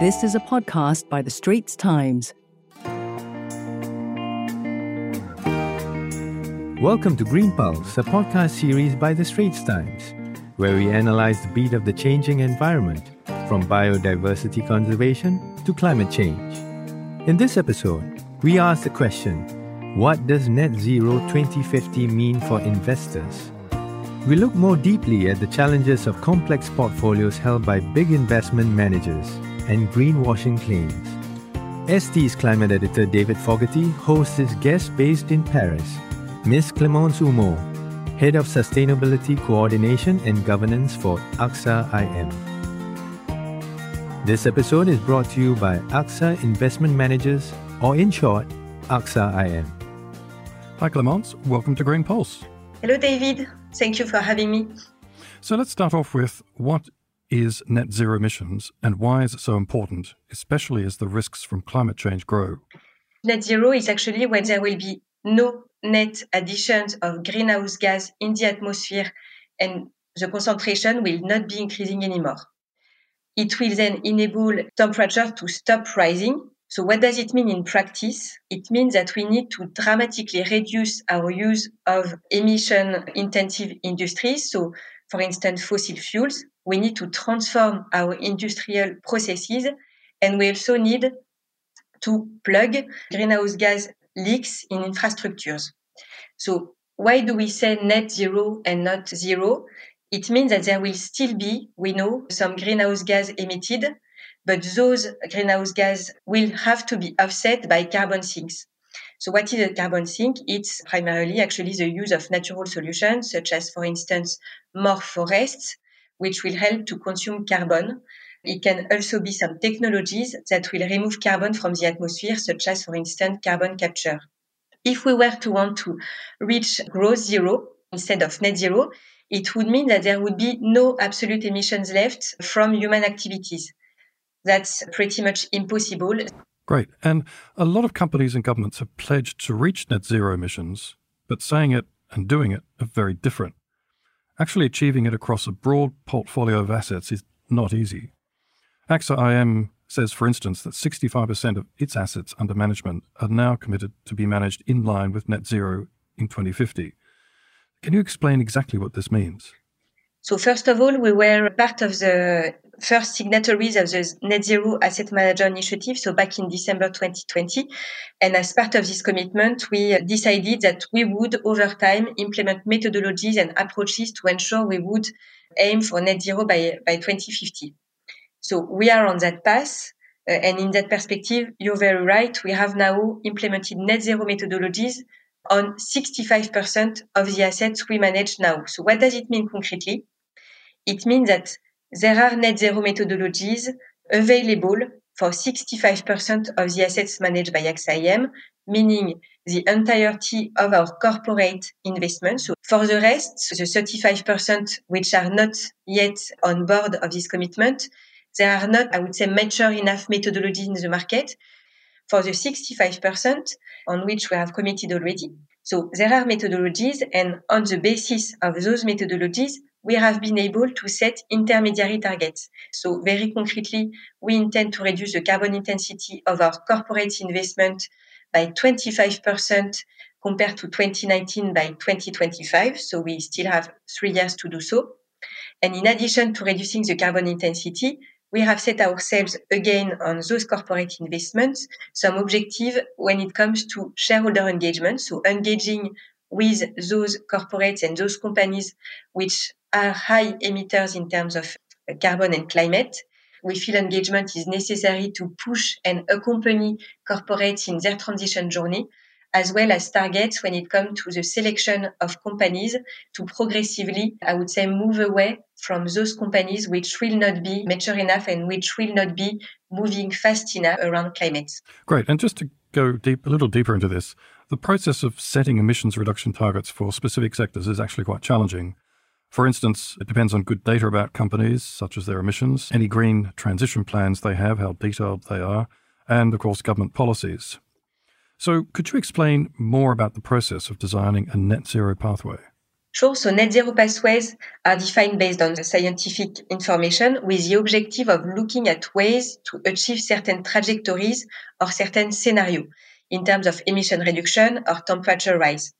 This is a podcast by The Straits Times. Welcome to Green Pulse, a podcast series by The Straits Times, where we analyze the beat of the changing environment, from biodiversity conservation to climate change. In this episode, we ask the question What does net zero 2050 mean for investors? We look more deeply at the challenges of complex portfolios held by big investment managers and greenwashing claims. ST's climate editor David Fogarty hosts his guest based in Paris, Ms. Clemence Humeau, Head of Sustainability Coordination and Governance for AXA IM. This episode is brought to you by AXA Investment Managers, or in short, AXA IM. Hi, Clemence. Welcome to Green Pulse. Hello, David. Thank you for having me. So let's start off with what is net zero emissions and why is it so important, especially as the risks from climate change grow? Net zero is actually when there will be no net additions of greenhouse gas in the atmosphere and the concentration will not be increasing anymore. It will then enable temperature to stop rising so what does it mean in practice? It means that we need to dramatically reduce our use of emission intensive industries. So for instance, fossil fuels, we need to transform our industrial processes and we also need to plug greenhouse gas leaks in infrastructures. So why do we say net zero and not zero? It means that there will still be, we know, some greenhouse gas emitted, but those greenhouse gas will have to be offset by carbon sinks. So what is a carbon sink? It's primarily actually the use of natural solutions, such as, for instance, more forests, which will help to consume carbon. It can also be some technologies that will remove carbon from the atmosphere, such as, for instance, carbon capture. If we were to want to reach gross zero instead of net zero, it would mean that there would be no absolute emissions left from human activities that's pretty much impossible. Great. And a lot of companies and governments have pledged to reach net zero emissions, but saying it and doing it are very different. Actually, achieving it across a broad portfolio of assets is not easy. AXA IM says, for instance, that 65% of its assets under management are now committed to be managed in line with net zero in 2050. Can you explain exactly what this means? So first of all, we were part of the first signatories of the Net Zero Asset Manager Initiative, so back in December 2020. And as part of this commitment, we decided that we would, over time, implement methodologies and approaches to ensure we would aim for net zero by, by 2050. So we are on that path. Uh, and in that perspective, you're very right. We have now implemented net zero methodologies on 65% of the assets we manage now. So what does it mean concretely? It means that there are net zero methodologies available for 65% of the assets managed by AXA meaning the entirety of our corporate investments. So for the rest, the 35% which are not yet on board of this commitment, there are not, I would say, mature enough methodologies in the market. For the 65% on which we have committed already, so there are methodologies and on the basis of those methodologies, we have been able to set intermediary targets. So very concretely, we intend to reduce the carbon intensity of our corporate investment by 25% compared to 2019 by 2025. So we still have three years to do so. And in addition to reducing the carbon intensity, we have set ourselves again on those corporate investments some objective when it comes to shareholder engagement. So engaging with those corporates and those companies which are high emitters in terms of carbon and climate. We feel engagement is necessary to push and accompany corporates in their transition journey, as well as targets when it comes to the selection of companies to progressively, I would say, move away from those companies which will not be mature enough and which will not be moving fast enough around climate. Great. And just to go deep, a little deeper into this, the process of setting emissions reduction targets for specific sectors is actually quite challenging. For instance, it depends on good data about companies, such as their emissions, any green transition plans they have, how detailed they are, and of course, government policies. So, could you explain more about the process of designing a net zero pathway? Sure, so net zero pathways are defined based on the scientific information with the objective of looking at ways to achieve certain trajectories or certain scenarios in terms of emission reduction or temperature rise.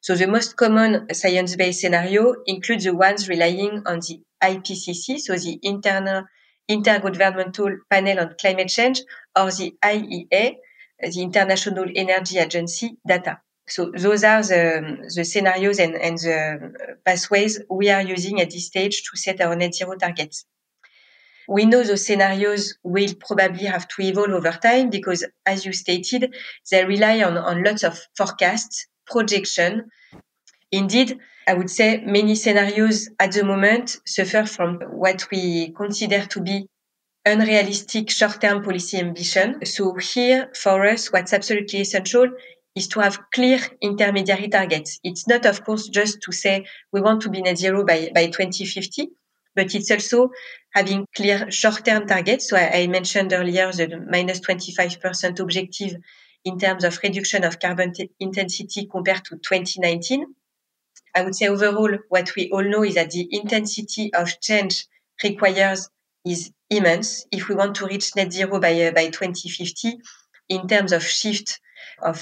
So the most common science-based scenario includes the ones relying on the IPCC, so the Internal Intergovernmental Panel on Climate Change, or the IEA, the International Energy Agency data. So those are the, the scenarios and, and the uh, pathways we are using at this stage to set our net zero targets. We know those scenarios will probably have to evolve over time because, as you stated, they rely on, on lots of forecasts, projection. Indeed, I would say many scenarios at the moment suffer from what we consider to be unrealistic short-term policy ambition. So here, for us, what's absolutely essential is to have clear intermediary targets. It's not, of course, just to say we want to be net zero by, by 2050, but it's also having clear short-term targets. So I, I mentioned earlier the minus 25% objective in terms of reduction of carbon t- intensity compared to 2019. I would say overall, what we all know is that the intensity of change requires is immense if we want to reach net zero by, uh, by 2050 in terms of shift of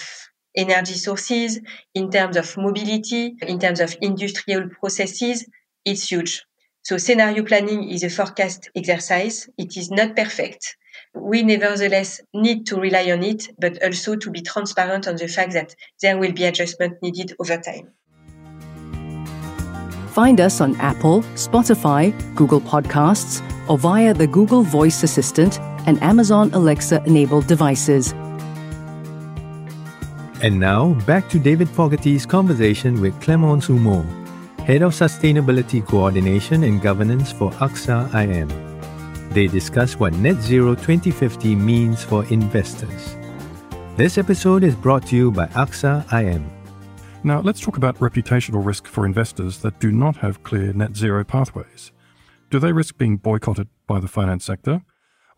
energy sources, in terms of mobility, in terms of industrial processes, it's huge. So scenario planning is a forecast exercise. It is not perfect. We nevertheless need to rely on it, but also to be transparent on the fact that there will be adjustment needed over time. Find us on Apple, Spotify, Google Podcasts, or via the Google Voice Assistant and Amazon Alexa enabled devices. And now, back to David Fogarty's conversation with Clemence Humeau, Head of Sustainability Coordination and Governance for AXA IM. They discuss what Net Zero 2050 means for investors. This episode is brought to you by AXA IM. Now, let's talk about reputational risk for investors that do not have clear net zero pathways. Do they risk being boycotted by the finance sector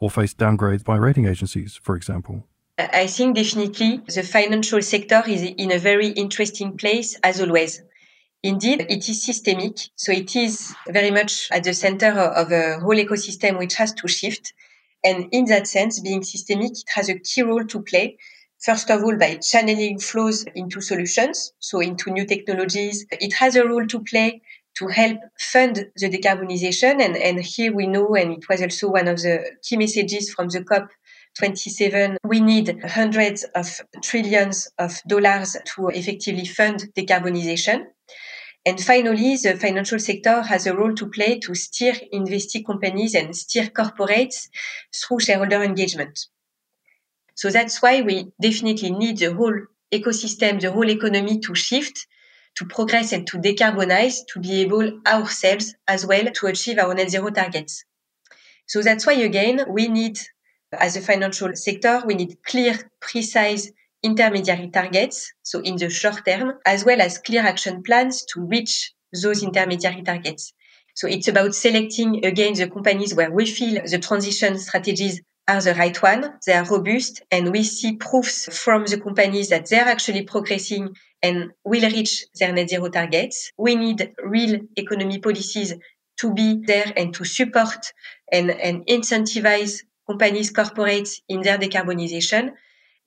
or face downgrades by rating agencies, for example? I think definitely the financial sector is in a very interesting place as always. Indeed, it is systemic. So it is very much at the center of a whole ecosystem which has to shift. And in that sense, being systemic, it has a key role to play. First of all, by channeling flows into solutions, so into new technologies. It has a role to play to help fund the decarbonization. And, and here we know, and it was also one of the key messages from the COP 27, we need hundreds of trillions of dollars to effectively fund decarbonization. And finally, the financial sector has a role to play to steer investing companies and steer corporates through shareholder engagement. So that's why we definitely need the whole ecosystem, the whole economy to shift, to progress and to decarbonize, to be able ourselves as well to achieve our net zero targets. So that's why again, we need as a financial sector, we need clear, precise intermediary targets, so in the short term, as well as clear action plans to reach those intermediary targets. So it's about selecting again the companies where we feel the transition strategies are the right one. They are robust and we see proofs from the companies that they're actually progressing and will reach their net zero targets. We need real economy policies to be there and to support and, and incentivize companies, corporates in their decarbonization,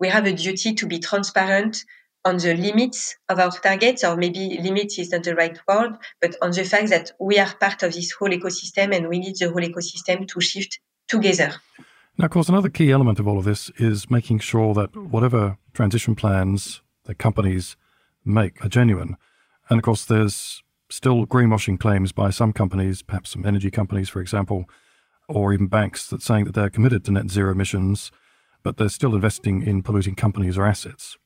we have a duty to be transparent on the limits of our targets, or maybe limits is not the right word, but on the fact that we are part of this whole ecosystem and we need the whole ecosystem to shift together. Now, of course, another key element of all of this is making sure that whatever transition plans that companies make are genuine. And of course, there's still greenwashing claims by some companies, perhaps some energy companies, for example, or even banks that saying that they're committed to net zero emissions, but they're still investing in polluting companies or assets.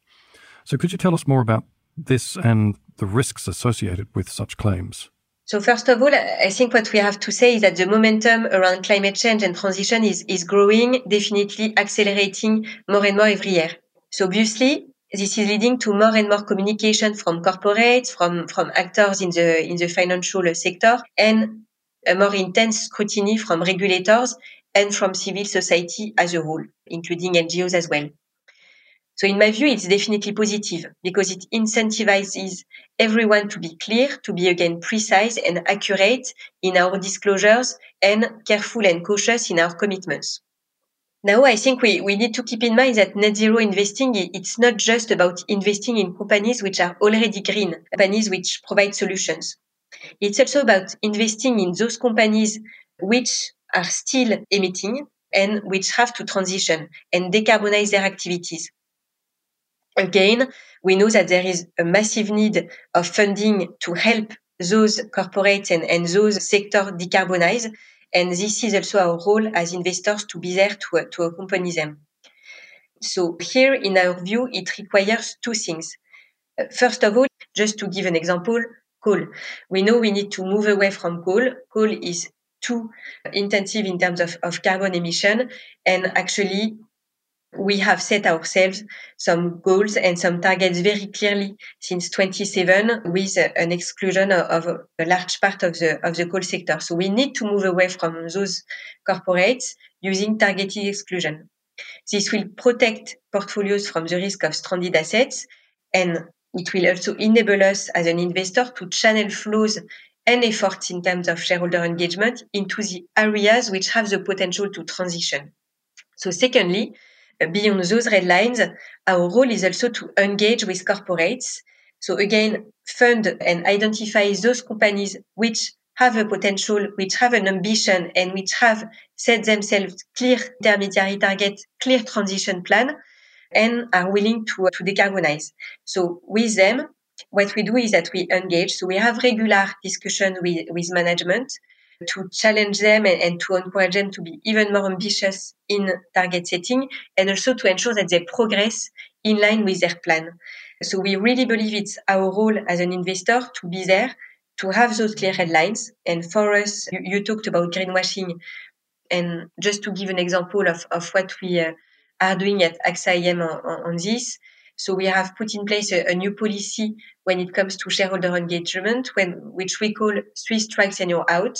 So could you tell us more about this and the risks associated with such claims? So first of all, I think what we have to say is that the momentum around climate change and transition is, is growing, definitely accelerating more and more every year. So obviously, this is leading to more and more communication from corporates, from, from actors in the, in the financial sector, and a more intense scrutiny from regulators and from civil society as a whole, including NGOs as well. So in my view, it's definitely positive because it incentivizes everyone to be clear, to be again precise and accurate in our disclosures and careful and cautious in our commitments. Now, I think we, we need to keep in mind that net zero investing, it's not just about investing in companies which are already green, companies which provide solutions. It's also about investing in those companies which are still emitting and which have to transition and decarbonize their activities. Again, we know that there is a massive need of funding to help those corporates and, and those sectors decarbonize. And this is also our role as investors to be there to, to accompany them. So here, in our view, it requires two things. First of all, just to give an example, coal. We know we need to move away from coal. Coal is too intensive in terms of, of carbon emission. And actually, we have set ourselves some goals and some targets very clearly since 27 with an exclusion of a large part of the of the coal sector. So we need to move away from those corporates using targeted exclusion. This will protect portfolios from the risk of stranded assets and it will also enable us as an investor to channel flows and efforts in terms of shareholder engagement into the areas which have the potential to transition. So secondly, beyond those red lines, our role is also to engage with corporates. So again, fund and identify those companies which have a potential, which have an ambition, and which have set themselves clear intermediary target, clear transition plan, and are willing to, uh, to decarbonize. So with them, what we do is that we engage. So we have regular discussion with, with management to challenge them and, and, to encourage them to be even more ambitious in target setting and also to ensure that they progress in line with their plan. So we really believe it's our role as an investor to be there, to have those clear headlines. And for us, you, you talked about greenwashing. And just to give an example of, of what we uh, are doing at AXA IM on, on, this, so we have put in place a, a, new policy when it comes to shareholder engagement, when, which we call three strikes and you're out.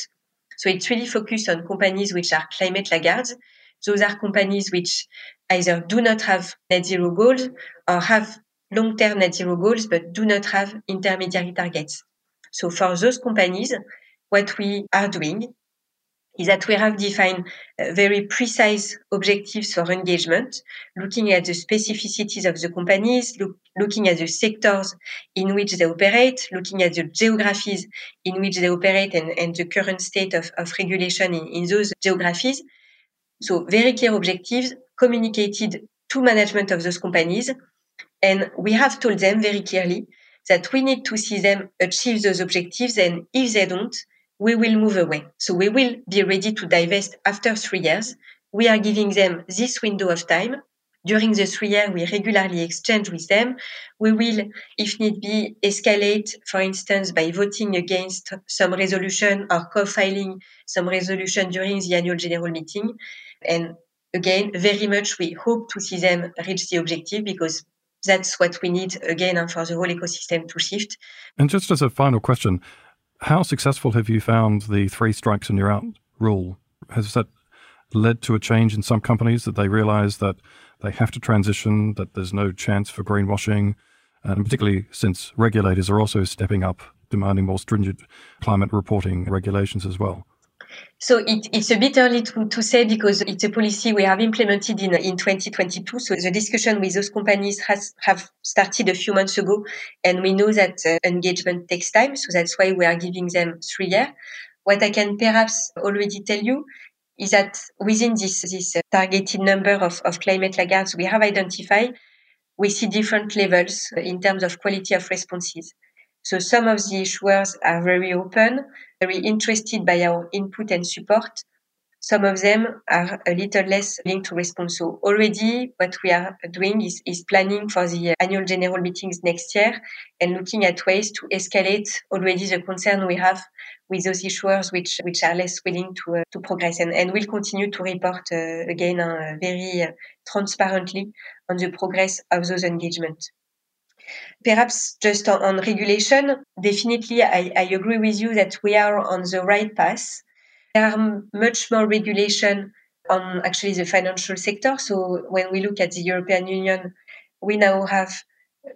So it's really focused on companies which are climate laggards. Those are companies which either do not have net zero goals or have long-term net zero goals, but do not have intermediary targets. So for those companies, what we are doing is that we have defined uh, very precise objectives for engagement, looking at the specificities of the companies, look, looking at the sectors in which they operate, looking at the geographies in which they operate and, and the current state of, of regulation in, in those geographies. So very clear objectives communicated to management of those companies. And we have told them very clearly that we need to see them achieve those objectives. And if they don't, we will move away. So we will be ready to divest after three years. We are giving them this window of time. During the three years, we regularly exchange with them. We will, if need be, escalate, for instance, by voting against some resolution or co-filing some resolution during the annual general meeting. And again, very much we hope to see them reach the objective because that's what we need again for the whole ecosystem to shift. And just as a final question, how successful have you found the three strikes and you're out rule? Has that led to a change in some companies that they realize that they have to transition, that there's no chance for greenwashing, and particularly since regulators are also stepping up, demanding more stringent climate reporting regulations as well? So it, it's a bit early to, to say because it's a policy we have implemented in, in 2022. So the discussion with those companies has have started a few months ago, and we know that uh, engagement takes time. So that's why we are giving them three years. What I can perhaps already tell you is that within this this uh, targeted number of, of climate laggards we have identified, we see different levels in terms of quality of responses. So some of the issuers are very open, very interested by our input and support. Some of them are a little less linked to response. So already what we are doing is, is planning for the annual general meetings next year and looking at ways to escalate already the concern we have with those issuers which, which are less willing to, uh, to progress. And, and we'll continue to report uh, again uh, very uh, transparently on the progress of those engagements. Perhaps just on, on regulation, definitely I, I, agree with you that we are on the right path. There are much more regulation on actually the financial sector. So when we look at the European Union, we now have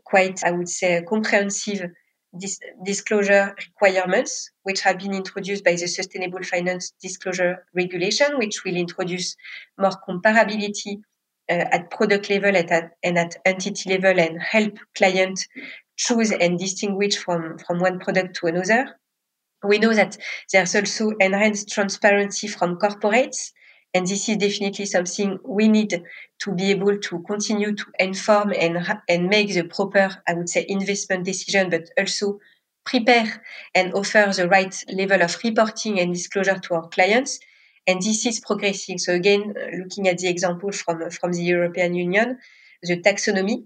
quite, I would say, comprehensive dis- disclosure requirements, which have been introduced by the Sustainable Finance Disclosure Regulation, which will introduce more comparability Uh, at product level at, at, and at entity level and help clients choose and distinguish from, from one product to another. We know that there's also enhanced transparency from corporates and this is definitely something we need to be able to continue to inform and, and make the proper, I would say, investment decision, but also prepare and offer the right level of reporting and disclosure to our clients. And this is progressing. So again, uh, looking at the example from, uh, from the European Union, the taxonomy,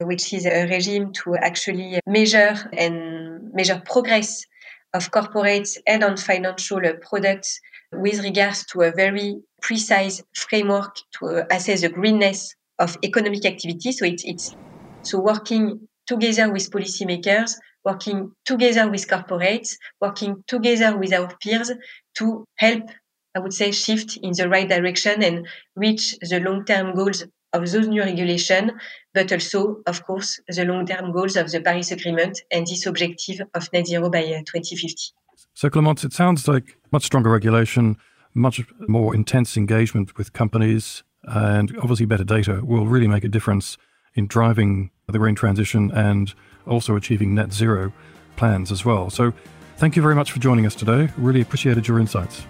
which is a regime to actually measure and measure progress of corporates and on financial uh, products with regards to a very precise framework to assess the greenness of economic activity. So it's, it's so working together with policymakers, working together with corporates, working together with our peers to help, I would say, shift in the right direction and reach the long-term goals of those new regulations, but also, of course, the long-term goals of the Paris Agreement and this objective of net zero by uh, 2050. So, Clémence, it sounds like much stronger regulation, much more intense engagement with companies, and obviously better data will really make a difference in driving the green transition and also achieving net zero plans as well. So, thank you very much for joining us today. Really appreciated your insights.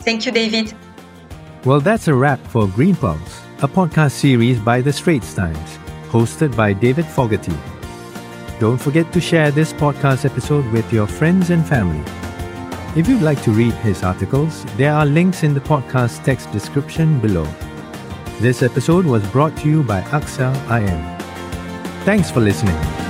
Thank you, David. Well, that's a wrap for Green Pulse, a podcast series by The Straits Times, hosted by David Fogarty. Don't forget to share this podcast episode with your friends and family. If you'd like to read his articles, there are links in the podcast text description below. This episode was brought to you by AXA IM. Thanks for listening.